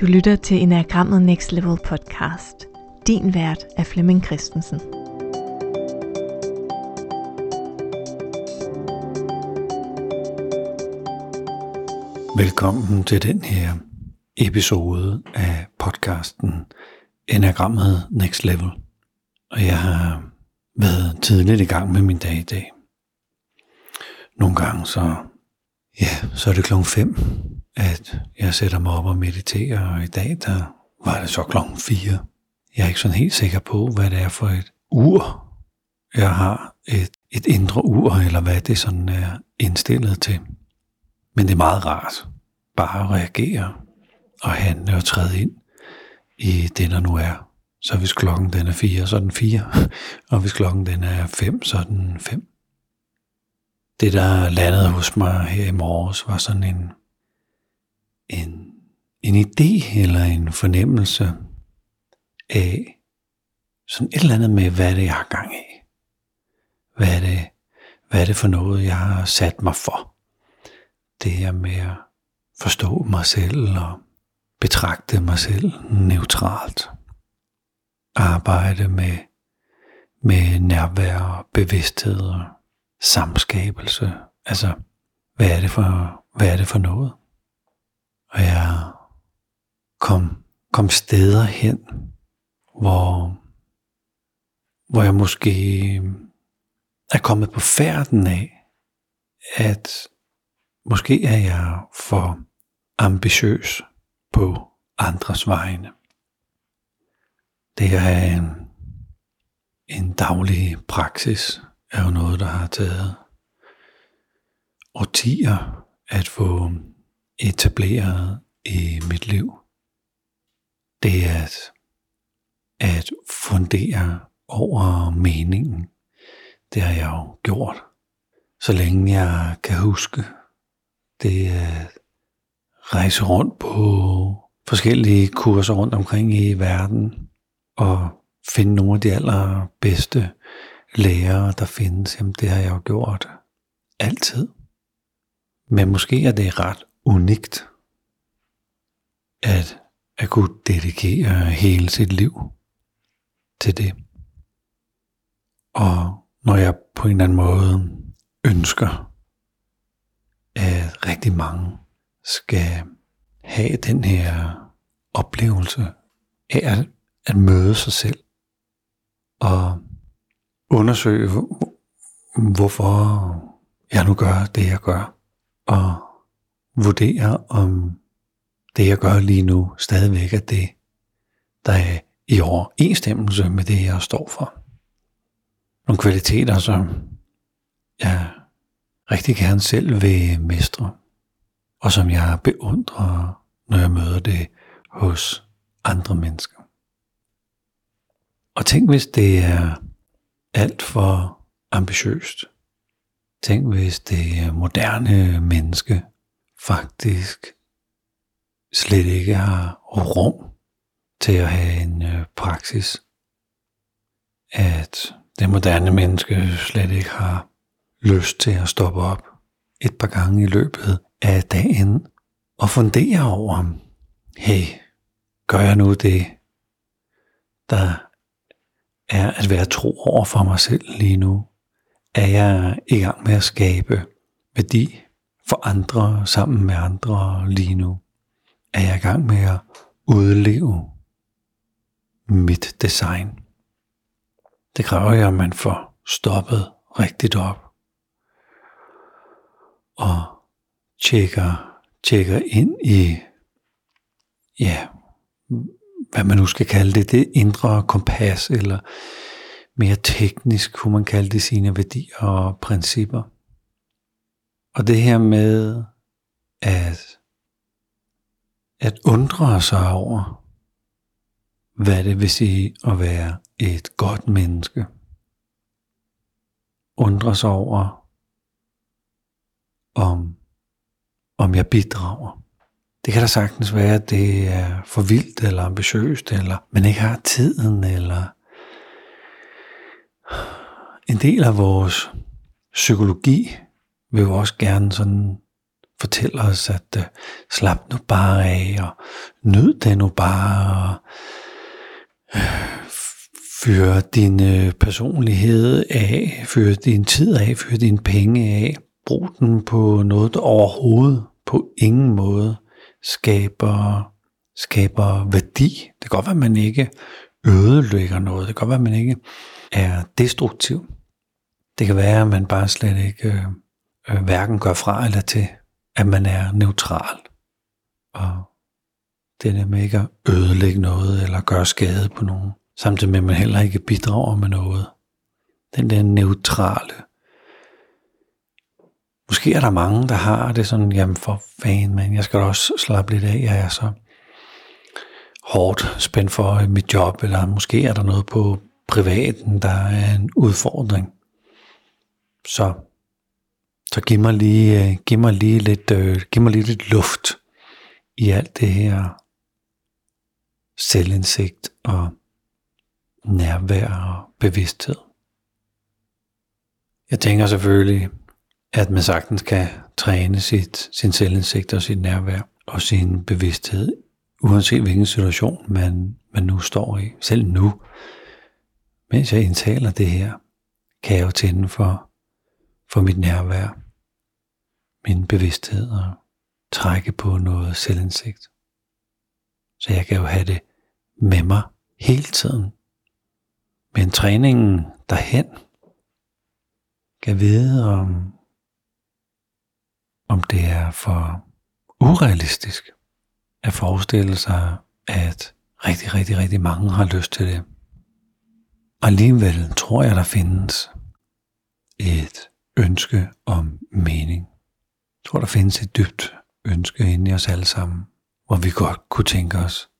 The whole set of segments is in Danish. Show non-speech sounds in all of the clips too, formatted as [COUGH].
Du lytter til Enagrammet Next Level podcast. Din vært er Flemming Christensen. Velkommen til den her episode af podcasten Enagrammet Next Level. Og jeg har været tidligt i gang med min dag i dag. Nogle gange så, ja, så er det klokken 5 at jeg sætter mig op og mediterer, og i dag der var det så klokken 4. Jeg er ikke sådan helt sikker på, hvad det er for et ur, jeg har. Et, et indre ur, eller hvad det sådan er indstillet til. Men det er meget rart bare at reagere og handle og træde ind i det, der nu er. Så hvis klokken den er 4, så er den 4. [LAUGHS] Og hvis klokken den er 5, så er den 5. Det, der landede hos mig her i morges, var sådan en en, en idé eller en fornemmelse af sådan et eller andet med, hvad det er, jeg har gang i. Hvad er det, hvad er det for noget, jeg har sat mig for? Det her med at forstå mig selv og betragte mig selv neutralt. Arbejde med, med nærvær og bevidsthed og samskabelse. Altså, hvad er det for, hvad er det for noget? Og jeg kom, kom steder hen, hvor, hvor jeg måske øh, er kommet på færden af, at måske er jeg for ambitiøs på andres vegne. Det er en, en daglig praksis, er jo noget, der har taget årtier at få etableret i mit liv, det er at, at fundere over meningen. Det har jeg jo gjort, så længe jeg kan huske. Det er at rejse rundt på forskellige kurser rundt omkring i verden og finde nogle af de allerbedste lærere, der findes. Jamen, det har jeg jo gjort altid. Men måske er det ret unikt at, at kunne dedikere hele sit liv til det. Og når jeg på en eller anden måde ønsker, at rigtig mange skal have den her oplevelse af at, at møde sig selv og undersøge, hvorfor jeg nu gør det, jeg gør, og vurdere, om det, jeg gør lige nu, stadigvæk er det, der er i overensstemmelse med det, jeg står for. Nogle kvaliteter, som jeg rigtig gerne selv vil mestre, og som jeg beundrer, når jeg møder det hos andre mennesker. Og tænk, hvis det er alt for ambitiøst. Tænk, hvis det moderne menneske faktisk slet ikke har rum til at have en øh, praksis. At det moderne menneske slet ikke har lyst til at stoppe op et par gange i løbet af dagen og fundere over, hey, gør jeg nu det, der er at være tro over for mig selv lige nu? Er jeg i gang med at skabe værdi for andre sammen med andre lige nu? Er jeg i gang med at udleve mit design? Det kræver jo, at man får stoppet rigtigt op og tjekker, tjekker ind i, ja, hvad man nu skal kalde det, det indre kompas, eller mere teknisk kunne man kalde det sine værdier og principper. Og det her med at, at undre sig over, hvad det vil sige at være et godt menneske. Undre sig over, om, om jeg bidrager. Det kan da sagtens være, at det er for vildt eller ambitiøst, eller man ikke har tiden, eller en del af vores psykologi vil jo også gerne sådan fortæller os, at uh, slap nu bare af, og nyd det nu bare, og uh, fyr din uh, personlighed af, fyr din tid af, fyr dine penge af, brug den på noget, der overhovedet på ingen måde skaber, skaber værdi. Det kan godt være, at man ikke ødelægger noget. Det kan godt være, at man ikke er destruktiv. Det kan være, at man bare slet ikke øh, hverken gør fra eller til, at man er neutral. Og det der med ikke at ødelægge noget eller gøre skade på nogen, samtidig med at man heller ikke bidrager med noget. Den der neutrale. Måske er der mange, der har det sådan, jamen for fanden, men jeg skal da også slappe lidt af, jeg er så hårdt spændt for øh, mit job, eller måske er der noget på privaten, der er en udfordring. Så, så giv mig lige, øh, giv mig lige lidt, øh, giv mig lige lidt luft i alt det her selvindsigt og nærvær og bevidsthed. Jeg tænker selvfølgelig, at man sagtens kan træne sit, sin selvindsigt og sit nærvær og sin bevidsthed, uanset hvilken situation man, man nu står i. Selv nu, mens jeg indtaler det her, kan jeg jo tænde for, for mit nærvær, min bevidsthed og trække på noget selvindsigt. Så jeg kan jo have det med mig hele tiden. Men træningen derhen kan vide, om, om det er for urealistisk at forestille sig, at rigtig, rigtig, rigtig mange har lyst til det. Og alligevel tror jeg, der findes et ønske om mening. Jeg tror, der findes et dybt ønske inde i os alle sammen, hvor vi godt kunne tænke os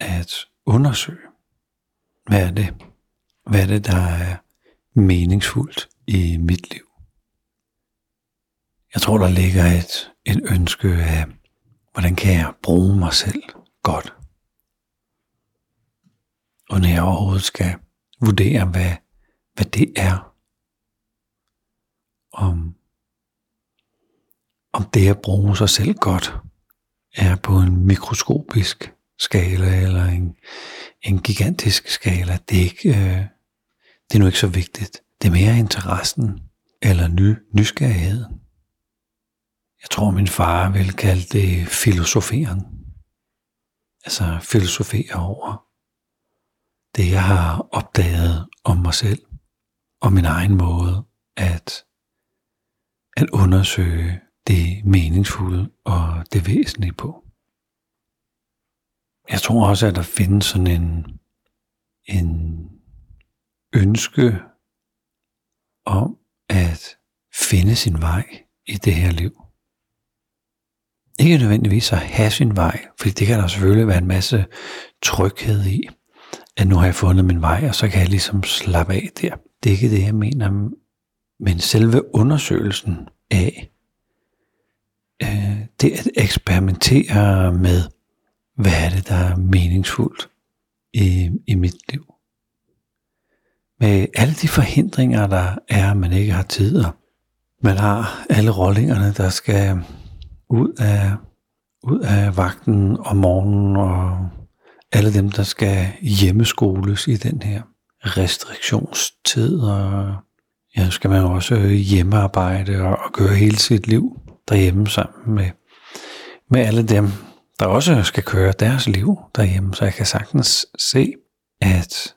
at undersøge, hvad er det, hvad er det, der er meningsfuldt i mit liv. Jeg tror, der ligger et, et ønske af, hvordan kan jeg bruge mig selv godt. Og når jeg overhovedet skal vurdere, hvad, hvad det er, om, om det at bruge sig selv godt er på en mikroskopisk skala eller en, en gigantisk skala. Det er, ikke, øh, det er nu ikke så vigtigt. Det er mere interessen eller ny, nysgerrigheden. Jeg tror, min far vil kalde det filosoferen. Altså filosofere over det, jeg har opdaget om mig selv og min egen måde at, at undersøge det meningsfulde og det væsentlige på. Jeg tror også, at der findes sådan en, en ønske om at finde sin vej i det her liv. Ikke nødvendigvis at have sin vej, for det kan der selvfølgelig være en masse tryghed i, at nu har jeg fundet min vej, og så kan jeg ligesom slappe af der. Det er ikke det, jeg mener, men selve undersøgelsen af øh, det at eksperimentere med, hvad er det, der er meningsfuldt i, i mit liv. Med alle de forhindringer, der er, man ikke har tid, og man har alle rollingerne, der skal ud af, ud af vagten om morgenen, og alle dem, der skal hjemmeskoles i den her restriktionstid, og ja, skal man også øh, hjemmearbejde og, og køre hele sit liv derhjemme sammen med, med alle dem, der også skal køre deres liv derhjemme. Så jeg kan sagtens se, at,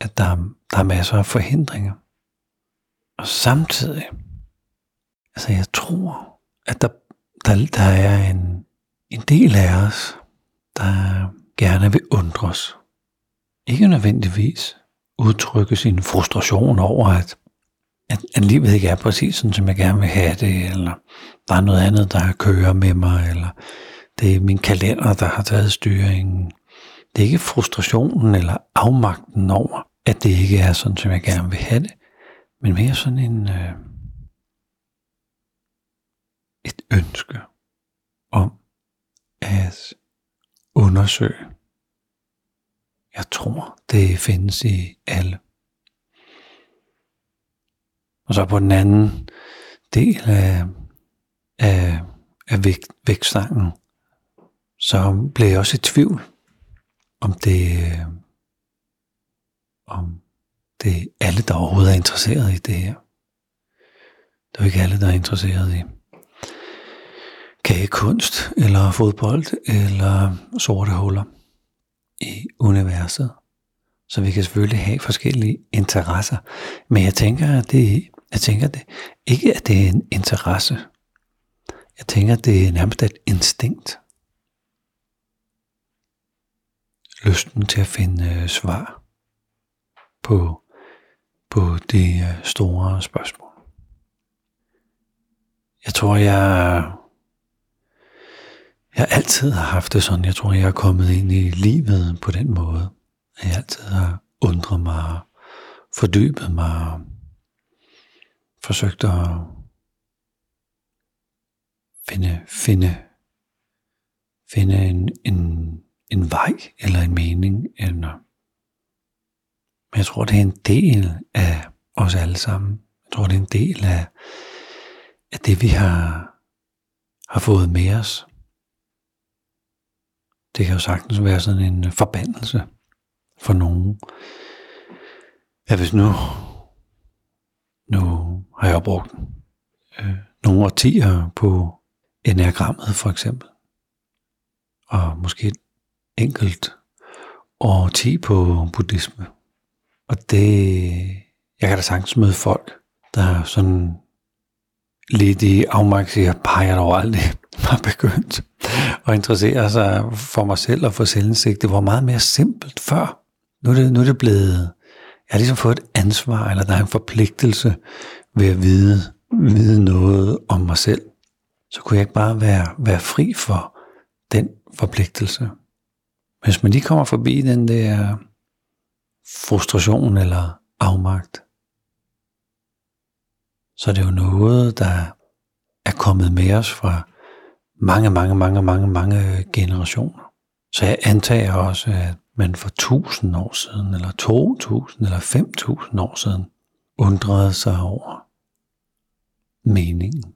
at der, der er masser af forhindringer. Og samtidig, altså jeg tror, at der, der, der er en, en del af os, der gerne vil undres. Ikke nødvendigvis udtrykke sin frustration over, at, at, at livet ikke er præcis sådan, som jeg gerne vil have det, eller der er noget andet, der kører med mig, eller det er min kalender, der har taget styringen. Det er ikke frustrationen eller afmagten over, at det ikke er sådan, som jeg gerne vil have det, men mere sådan en, øh, et ønske om at undersøge. Jeg tror, det findes i alle. Og så på den anden del af, af, af væk, vækstangen, så blev jeg også i tvivl, om det, øh, om det er alle, der overhovedet er interesseret i det her. Det er jo ikke alle, der er interesseret i kagekunst, eller fodbold, eller sorte huller i universet. Så vi kan selvfølgelig have forskellige interesser. Men jeg tænker, at det, jeg tænker det, ikke at det er en interesse. Jeg tænker, at det er nærmest et instinkt. Lysten til at finde øh, svar på, på de øh, store spørgsmål. Jeg tror, jeg, jeg altid har haft det sådan. Jeg tror, jeg er kommet ind i livet på den måde. At jeg altid har undret mig, fordybet mig, forsøgt at finde, finde, finde en, en, en vej eller en mening. Eller, men jeg tror, det er en del af os alle sammen. Jeg tror, det er en del af, af det, vi har, har fået med os. Det kan jo sagtens være sådan en øh, forbandelse for nogen. At hvis nu, nu har jeg brugt øh, nogle årtier på enagrammet for eksempel, og måske et enkelt årti på buddhisme. Og det, jeg kan da sagtens møde folk, der sådan lidt i afmagt siger, peger over alt det, var begyndt at interessere sig for mig selv og for selvindsigt. Det var meget mere simpelt før. Nu er det, nu er det blevet, jeg har ligesom fået et ansvar, eller der er en forpligtelse ved at vide, vide noget om mig selv. Så kunne jeg ikke bare være, være fri for den forpligtelse. Hvis man lige kommer forbi den der frustration eller afmagt, så er det jo noget, der er kommet med os fra mange, mange, mange, mange, mange generationer. Så jeg antager også, at man for 1000 år siden, eller 2000, eller 5000 år siden, undrede sig over meningen.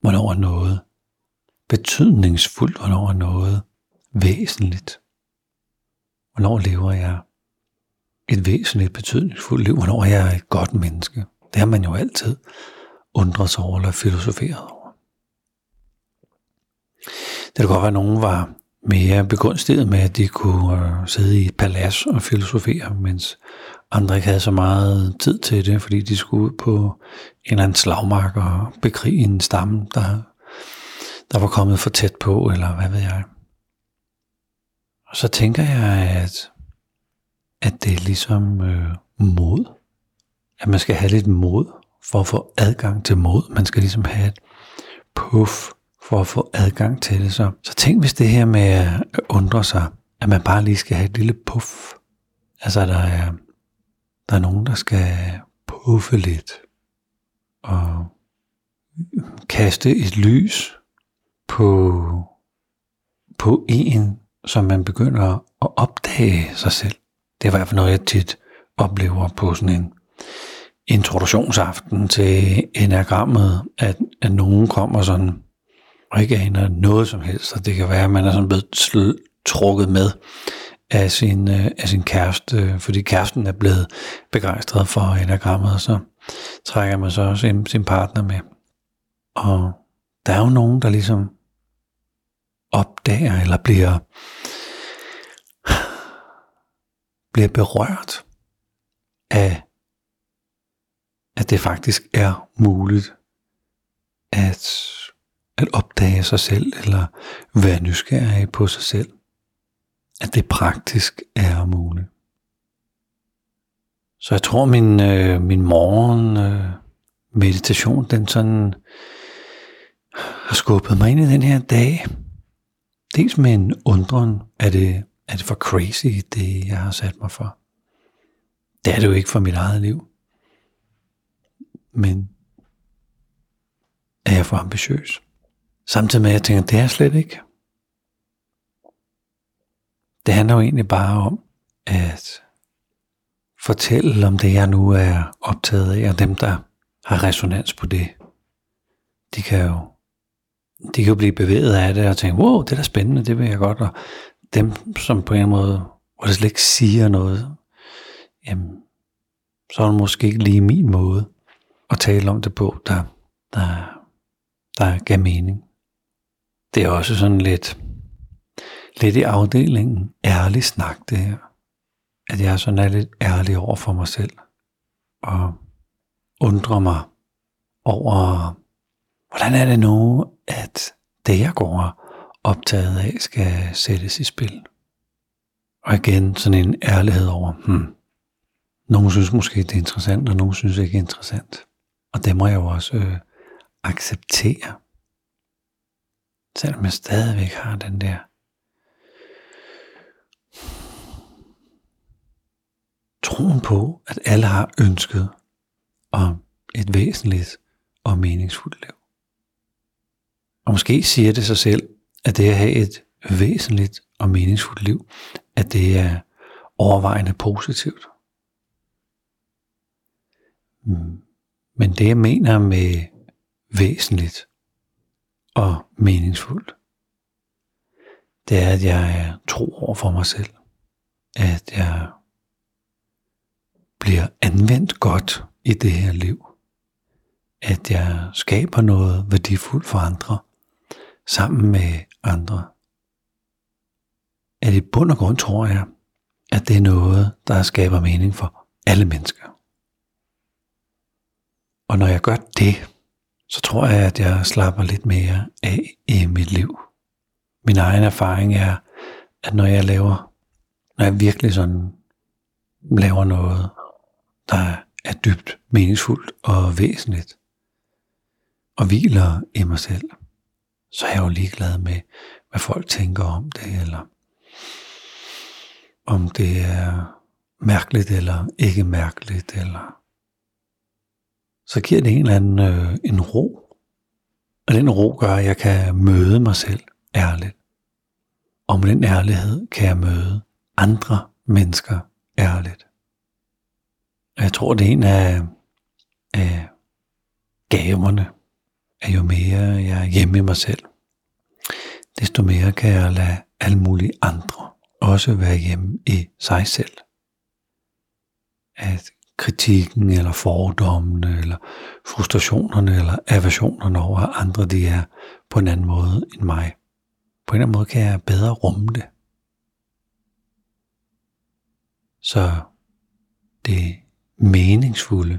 Hvornår er noget betydningsfuldt, hvornår er noget væsentligt. Hvornår lever jeg et væsentligt betydningsfuldt liv, hvornår er jeg et godt menneske. Det har man jo altid undret sig over eller filosoferet over. Det kunne godt være, at nogen var mere begunstiget med, at de kunne øh, sidde i et palads og filosofere, mens andre ikke havde så meget tid til det, fordi de skulle ud på en eller anden slagmark og bekrige en stamme, der, der var kommet for tæt på, eller hvad ved jeg. Og så tænker jeg, at, at det er ligesom øh, mod. At man skal have lidt mod for at få adgang til mod. Man skal ligesom have et puff for at få adgang til det. Så, så tænk hvis det her med at undre sig, at man bare lige skal have et lille puff. Altså der er, der er nogen, der skal puffe lidt og kaste et lys på, på en, som man begynder at opdage sig selv. Det er i hvert fald noget, jeg tit oplever på sådan en introduktionsaften til enagrammet, at, at nogen kommer sådan og ikke aner noget som helst, og det kan være, at man er sådan blevet sl- trukket med af sin, øh, af sin kæreste, øh, fordi kæresten er blevet begejstret for enagrammet, og så trækker man så også sin, sin partner med. Og der er jo nogen, der ligesom opdager eller bliver, bliver berørt af, at det faktisk er muligt at at opdage sig selv, eller være nysgerrig på sig selv. At det praktisk er muligt. Så jeg tror, min, øh, min morgen øh, meditation, den sådan har skubbet mig ind i den her dag. Dels med en undren, er det, er det for crazy, det jeg har sat mig for. Det er det jo ikke for mit eget liv. Men er jeg for ambitiøs? Samtidig med, at jeg tænker, det er slet ikke. Det handler jo egentlig bare om at fortælle om det, jeg nu er optaget af, og dem, der har resonans på det, de de kan jo de kan jo blive bevæget af det og tænke, wow, det er da spændende, det vil jeg godt. Og dem, som på en måde, hvor det slet ikke siger noget, jamen, så er det måske ikke lige min måde at tale om det på, der, der, der gav mening. Det er også sådan lidt, lidt i afdelingen ærlig snak det her. At jeg sådan er lidt ærlig over for mig selv. Og undrer mig over, hvordan er det nu, at det jeg går optaget af skal sættes i spil. Og igen sådan en ærlighed over, hmm, nogle synes måske, det er interessant, og nogle synes ikke er interessant. Og det må jeg jo også øh, acceptere. Selvom jeg stadigvæk har den der troen på, at alle har ønsket om et væsentligt og meningsfuldt liv. Og måske siger det sig selv, at det at have et væsentligt og meningsfuldt liv, at det er overvejende positivt. Mm. Men det jeg mener med væsentligt og meningsfuldt, det er, at jeg er tro over for mig selv. At jeg bliver anvendt godt i det her liv. At jeg skaber noget værdifuldt for andre, sammen med andre. At i bund og grund tror jeg, at det er noget, der skaber mening for alle mennesker. Og når jeg gør det, så tror jeg, at jeg slapper lidt mere af i mit liv. Min egen erfaring er, at når jeg laver, når jeg virkelig sådan laver noget, der er dybt meningsfuldt og væsentligt, og hviler i mig selv, så er jeg jo ligeglad med, hvad folk tænker om det, eller om det er mærkeligt eller ikke mærkeligt, eller så giver det en eller anden øh, en ro. Og den ro gør, at jeg kan møde mig selv ærligt. Og med den ærlighed kan jeg møde andre mennesker ærligt. Og jeg tror, det er en af, af gaverne, at jo mere jeg er hjemme i mig selv, desto mere kan jeg lade alle mulige andre også være hjemme i sig selv. At kritikken eller fordommene eller frustrationerne eller aversionerne over andre, de er på en anden måde end mig. På en eller anden måde kan jeg bedre rumme det. Så det meningsfulde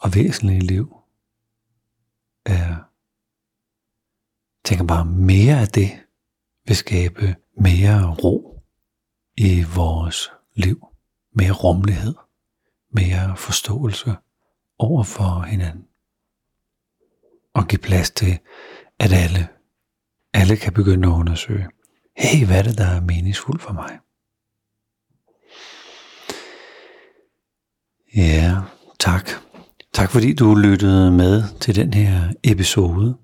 og væsentlige liv er, tænker bare mere af det vil skabe mere ro i vores liv, mere rummelighed mere forståelse over for hinanden. Og give plads til, at alle, alle kan begynde at undersøge, hey, hvad er det, der er meningsfuldt for mig? Ja, tak. Tak fordi du lyttede med til den her episode,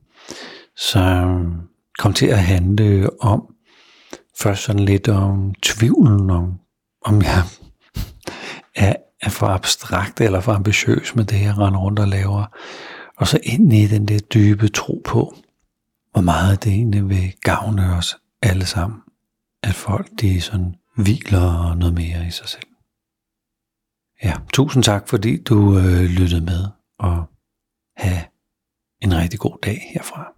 som kom til at handle om først sådan lidt om tvivlen om, om jeg [LAUGHS] er er for abstrakt eller for ambitiøs med det, jeg render rundt og laver. Og så ind i den der dybe tro på, hvor meget det egentlig vil gavne os alle sammen. At folk, de sådan hviler noget mere i sig selv. Ja, tusind tak, fordi du øh, lyttede med, og have en rigtig god dag herfra.